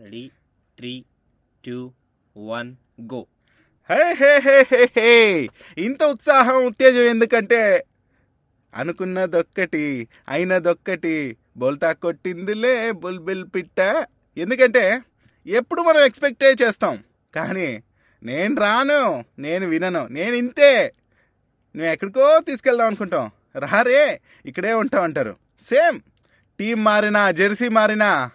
Ready? Three two one go. Hey hey hey hey hey. ఇంత ఉత్సాహం ఉత్తేజం ఎందుకంటే అనుకున్నదొక్కటి అయినదొక్కటి బోల్తా కొట్టిందిలే బుల్బిల్ పిట్ట. ఎందుకంటే ఎప్పుడు మనం ఎక్స్పెక్టే చేస్తాం. కానీ నేను రాను నేను వినను నేను ఇంతే. నువ్వు ఎక్కడికో తీసుకెళ్దాం అనుకుంటాం. రారే ఇక్కడే ఉంటాం అంటారు. సేమ్ టీం మారినా జెర్సీ మారినా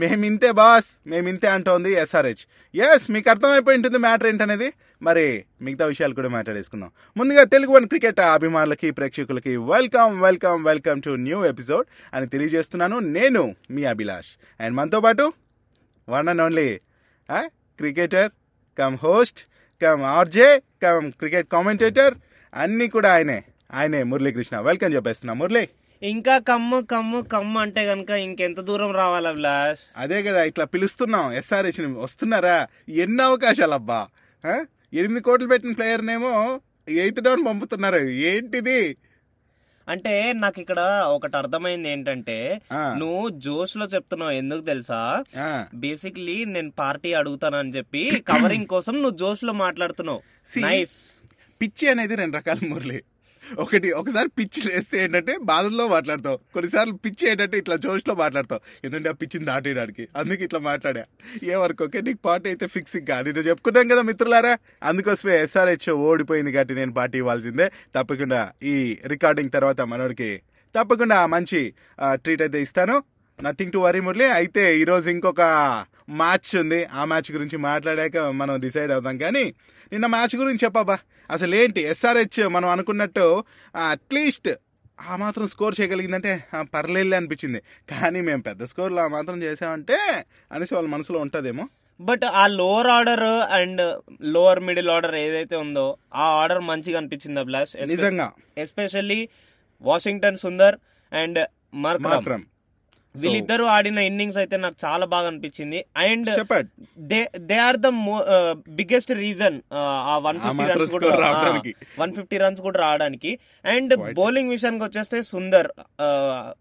మేమింతే బాస్ మేమింతే అంటోంది ఎస్ఆర్హెచ్. ఎస్ మీకు అర్థమైపోయి ఉంటుంది మ్యాటర్ ఏంటనేది? మరి మిగతా విషయాలు కూడా మాట్లాడేసుకుందాం ముందుగా తెలుగు వన్ క్రికెట్ అభిమానులకి ప్రేక్షకులకి welcome welcome welcome to new episode అని తెలియజేస్తున్నాను నేను మీ అభిలాష్. అండ్ మనతో పాటు one and only cricketer cum host cum RJ cum cricket commentator అన్నీ కూడా ఆయనే ఆయనే మురళీకృష్ణ. వెల్కమ్ చెప్పేస్తున్నా మురళీ. ఇంకా కమ్ము కమ్ము కమ్ము అంటే గనక ఇంకెంత దూరం రావాలి అభిలాష్? అదే కదా ఇట్లా పిలుస్తున్నాం. ఎస్ఆర్హెచ్ వస్తున్నారా? ఎన్ని అవకాశాలు అబ్బా? ఎనిమిది కోట్లు పెట్టిన ప్లేయర్నేమో ఎయిత్ డౌన్ పంపుతున్నారు. ఏంటిది? అంటే నాకు ఇక్కడ ఒకటి అర్థమైంది ఏంటంటే నువ్వు జోష్లో చెప్తున్నావు ఎందుకు తెలుసా. బేసిక్లీ నేను పార్టీ అడుగుతానని చెప్పి కవరింగ్ కోసం నువ్వు జోష్లో మాట్లాడుతున్నావు నైస్ పిచ్చి అనేది రెండు రకాల మురళి. ఒకటి ఒకసారి పిచ్చి లేస్తే ఏంటంటే బాధల్లో మాట్లాడతావు. కొన్నిసార్లు పిచ్చి ఏంటంటే ఇట్లా జోష్లో మాట్లాడతావు. ఎందుకంటే ఆ పిచ్చిని దాటేయడానికి. అందుకే ఇట్లా మాట్లాడా. ఏ వరకు? ఓకే నీకు పార్టీ అయితే ఫిక్స్ ఇంకా నేను చెప్పుకున్నాం కదా మిత్రులారా? అందుకోసమే ఎస్ఆర్హెచ్ ఓడిపోయింది కాబట్టి నేను పార్టీ ఇవ్వాల్సిందే. తప్పకుండా ఈ రికార్డింగ్ తర్వాత మనోడికి తప్పకుండా మంచి ట్రీట్ అయితే ఇస్తాను. Nothing to worry Murali. అయితే ఈరోజు ఇంకొక మ్యాచ్ ఉంది. ఆ మ్యాచ్ గురించి మాట్లాడాక మనం డిసైడ్ అవుతాం. కానీ నిన్న మ్యాచ్ గురించి చెప్పబ్బా. అసలు ఏంటి? ఎస్ఆర్హెచ్ మనం అనుకున్నట్టు అట్లీస్ట్ ఆ మాత్రం స్కోర్ చేయగలిగిందంటే ఆ, పర్లేదులే అనిపించింది. కానీ మేము పెద్ద స్కోర్లు ఆ మాత్రం చేసామంటే అనేసి వాళ్ళ మనసులో ఉంటుందేమో. బట్ ఆ lower order and lower middle order ఏదైతే ఉందో ఆ ఆర్డర్ మంచిగా అనిపించింది అభిలాష్. నిజంగా. Especially Washington Sundar and Markram. వీళ్ళిద్దరూ ఆడిన ఇన్నింగ్స్ అయితే నాకు చాలా బాగా అనిపించింది. And they they are the biggest reason ఆ వన్ ఫిఫ్టీ రన్స్ కూడా. వన్ ఫిఫ్టీ రన్స్ కూడా రావడానికి. అండ్. బౌలింగ్ విషయానికి వచ్చేస్తే సుందర్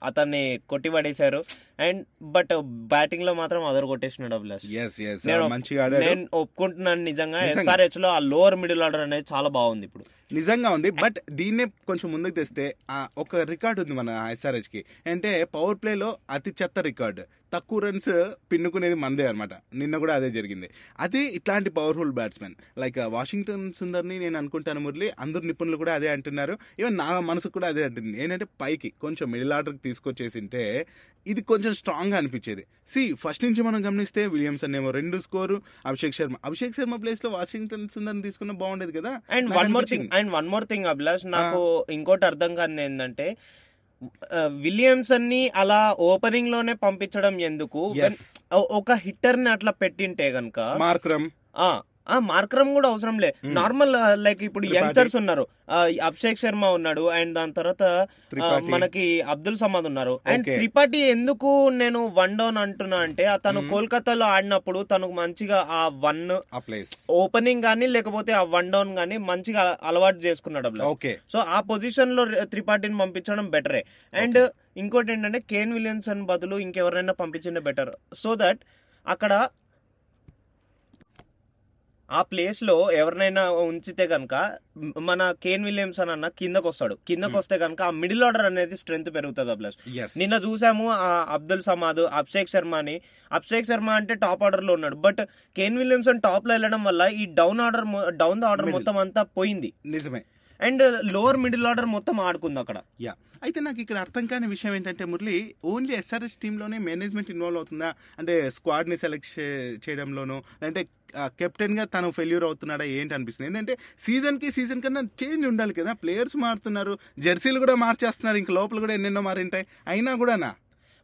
అతన్ని కొట్టి పడేశారు అండ్ బట్ బ్యాటింగ్లో మాత్రం అదర్ కొట్టేసినాడు అభిలాష్. ఎస్ ఎస్ నేను- ఒప్పుకుంటున్నాను నిజంగా. ఎస్ఆర్హెచ్లో ఆ లోవర్ మిడిల్ ఆర్డర్ అనేది చాలా బాగుంది ఇప్పుడు. నిజంగా ఉంది. బట్ దీన్నే కొంచెం ముందుకు తెస్తే ఒక రికార్డ్ ఉంది మన ఎస్ఆర్హెచ్కి. అంటే పవర్ ప్లే లో అతి చెత్త రికార్డ్. తక్కువ రన్స్ పిన్నుకునేది మందే అనమాట నిన్న కూడా అదే జరిగింది. అది ఇట్లాంటి పవర్ఫుల్ బ్యాట్స్మెన్ లైక్ వాషింగ్టన్ సుందర్ని నేను అనుకుంటాను మురళి. అందరు నిపుణులు కూడా అదే అంటున్నారు. ఈవెన్ నా మనసు కూడా అదే అంటుంది. ఏంటంటే పైకి కొంచెం మిడిల్ ఆర్డర్కి తీసుకొచ్చేసింటే ఇది కొంచెం స్ట్రాంగ్గా అనిపించేది. సి ఫస్ట్ నుంచి మనం గమనిస్తే విలియమ్సన్ ఏమో రెండు స్కోరు అభిషేక్ శర్మ. అభిషేక్ శర్మ ప్లేస్లో వాషింగ్టన్ సుందర్ని తీసుకున్న బాగుండేది కదా? And one more. Thing and one more thing Abhilash నాకు ఇంకోటి అర్థం కాని ఏంటంటే విలియమ్సన్ని అలా ఓపెనింగ్లోనే పంపించడం ఎందుకు? ఒక హిట్టర్ని అట్లా పెట్టింటే గనక మార్క్రమ్. ఆ మార్కరం కూడా అవసరం లే. నార్మల్ లైక్ ఇప్పుడు. యంగ్స్టర్స్ ఉన్నారు అభిషేక్ శర్మ ఉన్నాడు అండ్ దాని తర్వాత. మనకి అబ్దుల్ సమాద్ ఉన్నారు అండ్. త్రిపాఠి ఎందుకు నేను వన్ డౌన్ అంటున్నా అంటే తను. కోల్కతాలో ఆడినప్పుడు తనకు మంచిగా ఆ వన్ ఓపెనింగ్ గానీ లేకపోతే ఆ వన్ డౌన్ గానీ మంచిగా అలవాటు చేసుకున్నాడు సో ఆ పొజిషన్లో త్రిపాఠిని పంపించడం బెటరే అండ్ ఇంకోటి ఏంటంటే కేన్ విలియమ్సన్ బదులు ఇంకెవరైనా పంపించిండే బెటర్ సో దట్ అక్కడ ఆ ప్లేస్లో ఎవరినైనా ఉంచితే గనక మన కేన్ విలియమ్సన్ అన్న కిందకు వస్తాడు కిందకు వస్తే గనక ఆ మిడిల్ ఆర్డర్ అనేది స్ట్రెంత్ పెరుగుతుంది అభిలాష్ ఎస్ నిన్న చూసాము ఆ అబ్దుల్ సమాద్ అభిషేక్ శర్మ అని అభిషేక్ శర్మ అంటే టాప్ ఆర్డర్లో ఉన్నాడు. బట్ కేన్ విలియమ్సన్ టాప్లో వెళ్ళడం వల్ల ఈ down order down the order. మొత్తం అంతా పోయింది. నిజమే. అండ్ లోవర్ మిడిల్ ఆర్డర్ మొత్తం ఆడుకుంది అక్కడ. యా. అయితే నాకు ఇక్కడ అర్థం కాని విషయం ఏంటంటే మురళి ఓన్లీ ఎస్ఆర్ఎస్ టీంలోనే మేనేజ్మెంట్ ఇన్వాల్వ్ అవుతుందా? అంటే స్క్వాడ్ని సెలెక్ట్ చేయడంలోనూ అంటే కెప్టెన్గా తను ఫెయిల్యూర్ అవుతున్నాడా ఏంటి అనిపిస్తుంది? ఏంటంటే సీజన్కి సీజన్ కన్నా చేంజ్ ఉండాలి కదా. ప్లేయర్స్ మారుతున్నారు జెర్సీలు కూడా మార్చేస్తున్నారు ఇంక లోపల కూడా ఎన్నెన్నో మారింటాయి. అయినా కూడానా?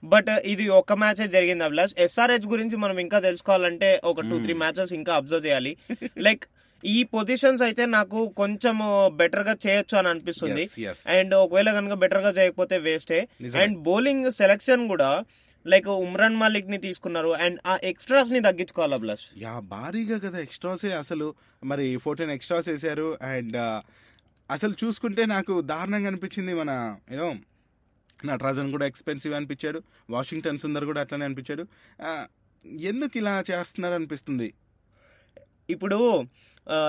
బట్ ఇది ఒక మ్యాచ్ జరిగింది అభిలాష్. ఎస్ఆర్హెచ్ గురించి మనం ఇంకా తెలుసుకోవాలంటే ఒక టూ త్రీ మ్యాచెస్ ఇంకా అబ్జర్వ్ చేయాలి. లైక్ ఈ పొజిషన్స్ అయితే నాకు కొంచెం బెటర్గా చేయొచ్చు అని అనిపిస్తుంది. అండ్ ఒకవేళ కనుక బెటర్గా చేయకపోతే వేస్టే. అండ్ బౌలింగ్ సెలెక్షన్ కూడా లైక్ ఉమ్రాన్ మాలిక్ని తీసుకున్నారు అండ్ ఆ ఎక్స్ట్రాస్ని తగ్గించుకోవాలి అభిలాష్ యా భారీగా కదా ఎక్స్ట్రాసే అసలు. మరి ఫోర్టీన్ ఎక్స్ట్రాస్ వేశారు అండ్ అసలు చూసుకుంటే నాకు దారుణంగా అనిపించింది మన యూనో నటరాజన్ కూడా ఎక్స్పెన్సివ్ అనిపించాడు. వాషింగ్టన్ సుందర్ కూడా అట్లనే అనిపించాడు. ఎందుకు ఇలా చేస్తున్నారు అనిపిస్తుంది ఇప్పుడు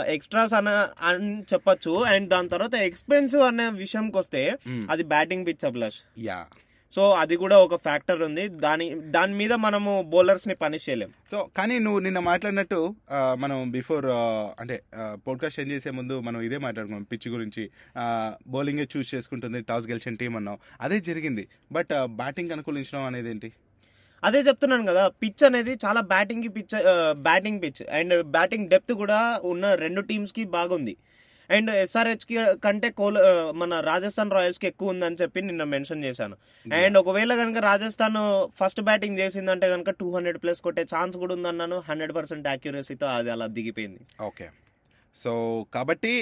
ఎక్స్ట్రాస్ అన్న అని చెప్పొచ్చు. అండ్ దాని తర్వాత ఎక్స్పెన్సివ్ అనే విషయంకి వస్తే. అది batting pitch Abhilash. Yeah. So అది కూడా ఒక ఫ్యాక్టర్ ఉంది. దాని దాని మీద మనము బౌలర్స్ని పనిష్ చేయలేం. సో కానీ నువ్వు నిన్న మాట్లాడినట్టు మనం బిఫోర్ అంటే పోడ్కాస్ట్ ఏం చేసే ముందు మనం ఇదే మాట్లాడుకున్నాం పిచ్ గురించి. బౌలింగ్ చూస్ చేసుకుంటుంది టాస్ గెలిచిన టీం అన్నాం అదే జరిగింది. బట్ బ్యాటింగ్ అనుకూలించడం అనేది ఏంటి? అదే చెప్తున్నాను కదా పిచ్ అనేది చాలా బ్యాటింగ్కి pitch batting pitch and batting depth కూడా ఉన్న రెండు టీమ్స్కి బాగుంది. అండ్ ఎస్ఆర్హెచ్కి కంటే కోల్ మన రాజస్థాన్ రాయల్స్కి ఎక్కువ ఉందని చెప్పి నిన్న మెన్షన్ చేశాను. అండ్ ఒకవేళ కనుక రాజస్థాన్ ఫస్ట్ బ్యాటింగ్ చేసిందంటే కనుక టూ హండ్రెడ్ ప్లస్ కొట్టే ఛాన్స్ కూడా ఉందన్నాను. హండ్రెడ్ పర్సెంట్ యాక్యురసీతో అది అలా దిగిపోయింది. ఓకే సో కాబట్టి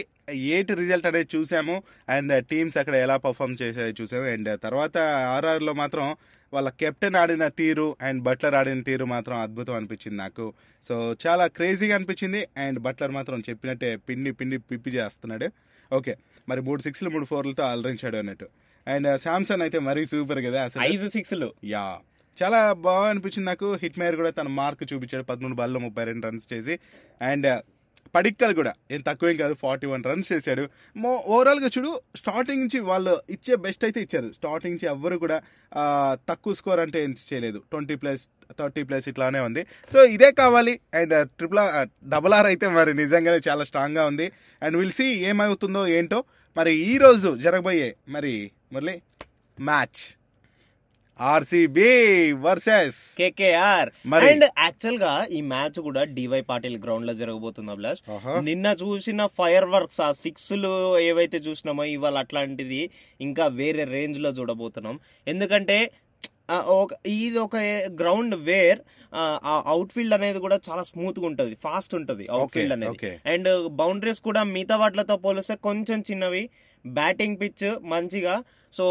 ఏటి రిజల్ట్ అనేది చూసాము. అండ్ టీమ్స్ అక్కడ ఎలా పర్ఫామ్ చేసాయో చూసాము. అండ్ తర్వాత ఆర్ఆర్లో మాత్రం వాళ్ళ కెప్టెన్ ఆడిన తీరు అండ్ బట్లర్ ఆడిన తీరు మాత్రం అద్భుతం అనిపించింది నాకు. సో చాలా క్రేజీగా అనిపించింది అండ్ బట్లర్ మాత్రం చెప్పినట్టే పిండి పిండి పిప్పి చేస్తున్నాడు. ఓకే మరి మూడు సిక్స్లు మూడు ఫోర్లతో అలరించాడు అన్నట్టు. అండ్ శాంసన్ అయితే మరీ సూపర్ కదా అసలు. ఐదు సిక్స్లు. యా చాలా బాగా అనిపించింది నాకు. హిట్ మేయర్ కూడా తన మార్క్ చూపించాడు. పదమూడు బాల్లో ముప్పై రెండు రన్స్ చేసి. అండ్ పడిక్కలు కూడా. ఏం తక్కువేం కాదు ఫార్టీ వన్ రన్స్ చేశాడు. మో ఓవరాల్గా చూడు స్టార్టింగ్ నుంచి వాళ్ళు ఇచ్చే బెస్ట్ అయితే ఇచ్చారు. స్టార్టింగ్ నుంచి ఎవ్వరు కూడా తక్కువ స్కోర్ అంటే ఏం చేయలేదు. ట్వంటీ ప్లస్ థర్టీ ప్లస్ ఇట్లానే ఉంది. సో ఇదే కావాలి. And triple R double R అయితే మరి నిజంగానే చాలా స్ట్రాంగ్గా ఉంది. అండ్ విల్ సీ ఏమవుతుందో ఏంటో. మరి ఈ రోజు జరగబోయే మరి Murali match. RCB versus. KKR. And యాక్చువల్గా ఈ మ్యాచ్ కూడా డివై పాటిల్ గ్రౌండ్లో జరగబోతుంది అభిలాష్. నిన్న చూసిన ఫైర్ వర్క్స్ ఆ సిక్స్లు ఏవైతే చూసినామో ఇవాళ అట్లాంటిది ఇంకా వేరే రేంజ్లో చూడబోతున్నాం. ఎందుకంటే ఒక ఇది ఒక గ్రౌండ్ వేర్ ఆ అవుట్ ఫీల్డ్ అనేది కూడా చాలా స్మూత్గా ఉంటది ఫాస్ట్ ఉంటది అవుట్ ఫీల్డ్ అనేది. అండ్ బౌండరీస్ కూడా మిగతా వాటిలతో పోలిస్తే కొంచెం చిన్నవి బ్యాటింగ్ పిచ్ మంచిగా. సో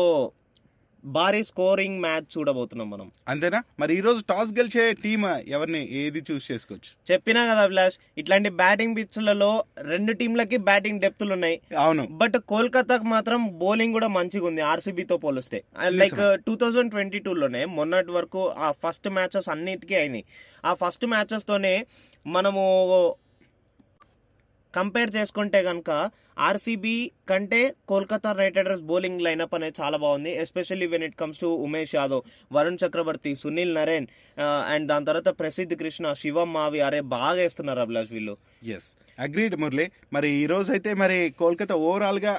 భారీ స్కోరింగ్ మ్యాచ్ చూడబోతున్నాం మనం. అంతేనా? మరి ఈ రోజు టాస్ గెలిచే టీమ్ ఎవరిని ఏది చూస్ చేసుకోవచ్చు? చెప్పినా కదా అభిలాష్ ఇట్లాంటి బ్యాటింగ్ పిచ్లలో రెండు టీంలకి బ్యాటింగ్ డెప్త్లు ఉన్నాయి అవును. బట్ కోల్కతాకు మాత్రం బౌలింగ్ కూడా మంచిగా ఉంది ఆర్సీబీతో పోలిస్తే. లైక్ టూ థౌజండ్ ట్వంటీ లోనే మొన్నటి వరకు ఆ ఫస్ట్ మ్యాచెస్ అన్నిటికీ అయినాయి. ఆ ఫస్ట్ మ్యాచెస్ తోనే మనము కంపేర్ చేసుకుంటే కనుక ఆర్సీబీ కంటే Kolkata Knight Riders bowling lineup అనేది చాలా బాగుంది. Especially when it comes to Umesh Yadav Varun Chakravarthy Sunil Narine and దాని తర్వాత ప్రసిద్ధ్ కృష్ణ శివం మావి అరే బాగా వేస్తున్నారు అభిలాష్ వీళ్ళు. Yes agreed Murali. మరి ఈ రోజు అయితే మరి కోల్కతా ఓవరాల్గా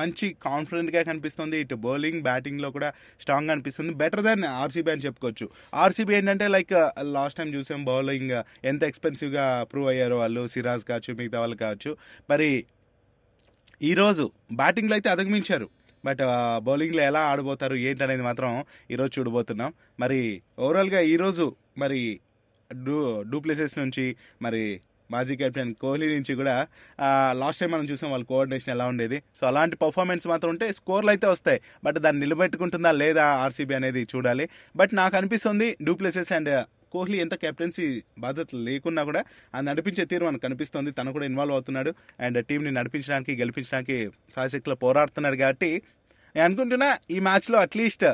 మంచి కాన్ఫిడెంట్గా కనిపిస్తుంది. ఇటు బౌలింగ్ బ్యాటింగ్లో కూడా స్ట్రాంగ్ అనిపిస్తుంది. బెటర్ దాన్ ఆర్సీబీ అని చెప్పుకోవచ్చు. ఆర్సీబీ ఏంటంటే లైక్ లాస్ట్ టైం చూసాం బౌలింగ్ ఎంత ఎక్స్పెన్సివ్గా ప్రూవ్ అయ్యారో వాళ్ళు. సిరాజ్ కావచ్చు మిగతా వాళ్ళు కావచ్చు. మరి ఈరోజు బ్యాటింగ్లో అయితే అధిగమించారు. బట్ బౌలింగ్లో ఎలా ఆడబోతారు ఏంటనేది మాత్రం ఈరోజు చూడబోతున్నాం. మరి ఓవరాల్గా ఈరోజు మరి డూ డూప్లేసెస్ నుంచి మరి మాజీ కెప్టెన్ కోహ్లీ నుంచి కూడా లాస్ట్ టైం మనం చూసాం వాళ్ళ కోఆర్డినేషన్ ఎలా ఉండేది. సో అలాంటి పర్ఫార్మెన్స్ మాత్రం ఉంటే స్కోర్లు అయితే వస్తాయి. బట్ దాన్ని నిలబెట్టుకుంటుందా లేదా ఆర్సీబీ అనేది చూడాలి. బట్ నాకు అనిపిస్తుంది డూప్లేసెస్ అండ్ కోహ్లీ ఎంత కెప్టెన్సీ బాధ్యత లేకున్నా కూడా ఆ నడిపించే తీరు మనకు కనిపిస్తుంది. తను కూడా ఇన్వాల్వ్ అవుతున్నాడు. అండ్ టీంని నడిపించడానికి గెలిపించడానికి సాయశక్తిలో పోరాడుతున్నాడు కాబట్టి నేను అనుకుంటున్నా ఈ మ్యాచ్లో అట్లీస్ట్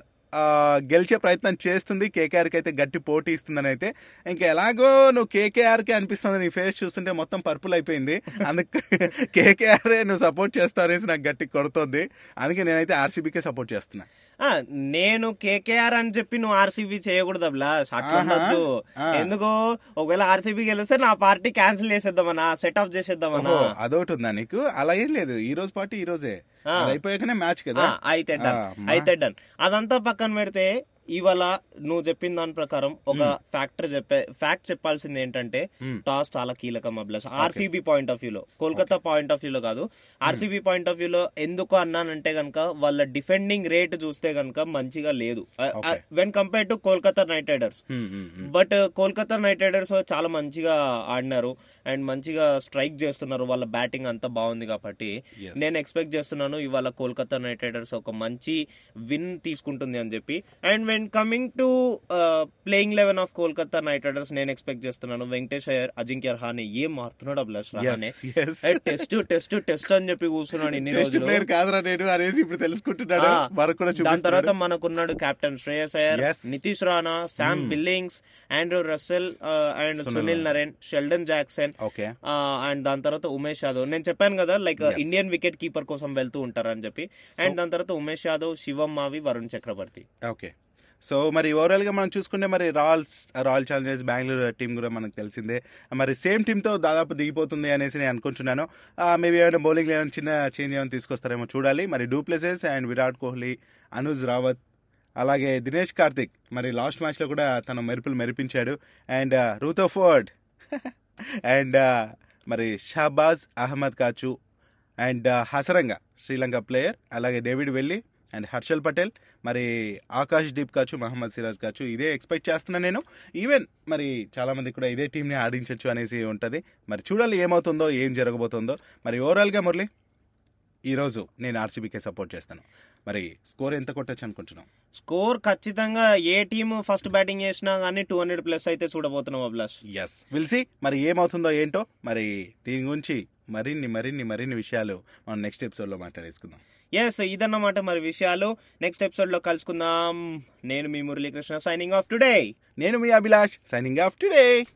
గెలిచే ప్రయత్నం చేస్తుంది. కేకేఆర్కి అయితే గట్టి పోటీ ఇస్తుందని అయితే. ఇంకా ఎలాగో నువ్వు కేకేఆర్కి అనిపిస్తుంది. నీ ఫేస్ చూస్తుంటే మొత్తం పర్పుల్ అయిపోయింది. అందుకు కేకేఆర్ నువ్వు సపోర్ట్ చేస్తావు అనేసి నాకు గట్టి కొడుతుంది. అందుకే నేనైతే ఆర్సీబీకే సపోర్ట్ చేస్తున్నా. నేను కేకేఆర్ అని చెప్పి నువ్వు ఆర్సీబీ చేయకూడదు అభిలాష్ అట్లా. ఉండొద్దు. ఎందుకు ఒకవేళ ఆర్సీబీ గెలిస్తే నా పార్టీ క్యాన్సిల్ చేసేద్దామనా సెట్ ఆఫ్ చేసేద్దామనా అదొకటి ఉందా నీకు? అలా ఏం లేదు. ఈ రోజు పాటు ఈ రోజే. అయిపోయాకనే మ్యాచ్ కదా? అయితే డన్. అయితే డన్ అదంతా పక్కన పెడితే ఇవాళ నువ్వు చెప్పిన దాని ప్రకారం ఒక ఫ్యాక్టర్ చెప్పే ఫ్యాక్ట్ చెప్పాల్సింది ఏంటంటే మ్మ్. టాస్ చాలా కీలకం అభిలాష్. ఆర్సీబీ పాయింట్ ఆఫ్ వ్యూలో కోల్కతా పాయింట్ ఆఫ్ వ్యూలో కాదు. ఆర్సీబీ పాయింట్ ఆఫ్ వ్యూలో ఎందుకు అన్నానంటే గనక వాళ్ళ డిఫెండింగ్ రేట్ చూస్తే గనక మంచిగా లేదు. When compare to Kolkata Knight Riders. But Kolkata Knight Riders చాలా మంచిగా ఆడినారు అండ్ మంచిగా స్ట్రైక్ చేస్తున్నారు. వాళ్ళ బ్యాటింగ్ అంతా బాగుంది కాబట్టి. నేను ఎక్స్పెక్ట్ చేస్తున్నాను ఇవాళ కోల్కతా నైట్ రైడర్స్ ఒక మంచి విన్ తీసుకుంటుంది అని చెప్పి. And when coming to playing eleven of Kolkata Knight Riders నేను ఎక్స్పెక్ట్ చేస్తున్నాను. వెంకటేష్ అయ్యర్ అజింక్య రహానే ఏం మారుతున్నాడు Abhilash Rahane? Test test test అని చెప్పి కూర్చున్నాడు ఇన్ని టెస్ట్ రోజులు. ప్లేయర్ కాదురా నేను అనేసి ఇప్పుడు తెలుసుకుంటున్నాడు. కూడా దాని తర్వాత మనకున్నాడు captain Shreyas Iyer. Nitish Rana Sam. Billings Andrew Russell and Sunil Narine Sheldon Jackson okay and దాని తర్వాత ఉమేష్ యాదవ్. నేను చెప్పాను కదా లైక్. ఇండియన్ వికెట్ కీపర్ కోసం వెళ్తూ ఉంటారని చెప్పి. అండ్ దాని తర్వాత ఉమేష్ యాదవ్ శివం మావి వరుణ్ చక్రవర్తి. ఓకే సో మరి ఓవరాల్గా మనం చూసుకుంటే మరి Royals Royal Challengers Bengaluru team కూడా మనకు తెలిసిందే. మరి సేమ్ టీంతో దాదాపు దిగిపోతుంది అనేసి నేను అనుకుంటున్నాను. మేబీ ఏమైనా బౌలింగ్ ఏమైనా చిన్న చేంజ్ ఏమైనా తీసుకొస్తారేమో చూడాలి. మరి du Plessis and Virat Kohli Anuj Rawat అలాగే దినేష్ కార్తిక్ మరి లాస్ట్ మ్యాచ్లో కూడా తన మెరుపులు మెరిపించాడు. అండ్ రూతోఫర్డ్ అండ్ మరి షహబాజ్ అహ్మద్ కాచు అండ్ హసరంగా శ్రీలంక ప్లేయర్ అలాగే డేవిడ్ వెళ్ళి అండ్ హర్షల్ పటేల్ మరి ఆకాష్ దీప్ కాచు మహమ్మద్ సిరాజ్ కాచు ఇదే ఎక్స్పెక్ట్ చేస్తున్నాను నేను. ఈవెన్ మరి చాలా మంది కూడా ఇదే టీంని ఆడించవచ్చు అనేసి ఉంటుంది. మరి చూడాలి ఏమవుతుందో ఏం జరగబోతుందో. మరి ఓవరాల్గా మురళి ఈరోజు నేను ఆర్సీబీకే సపోర్ట్ చేస్తాను. మరి స్కోర్ ఎంత కొట్టచ్చు అనుకుంటున్నాం స్కోర్ ఖచ్చితంగా ఏ టీం ఫస్ట్ బ్యాటింగ్ చేసినా కానీ టూ హండ్రెడ్ ప్లస్ అయితే చూడబోతున్నాం అభిలాష్. ఎస్ విల్సి మరి ఏమవుతుందో ఏంటో మరి దీని గురించి మరిన్ని మరిన్ని మరిన్ని విషయాలు మనం నెక్స్ట్ ఎపిసోడ్లో మాట్లాడేసుకుందాం. ఎస్ ఇదన్నమాట మరి విషయాలు. నెక్స్ట్ ఎపిసోడ్లో కలుసుకుందాం. నేను మీ మురళీకృష్ణ సైనింగ్ ఆఫ్ టుడే నేను మీ అభిలాష్ సైనింగ్ ఆఫ్ టుడే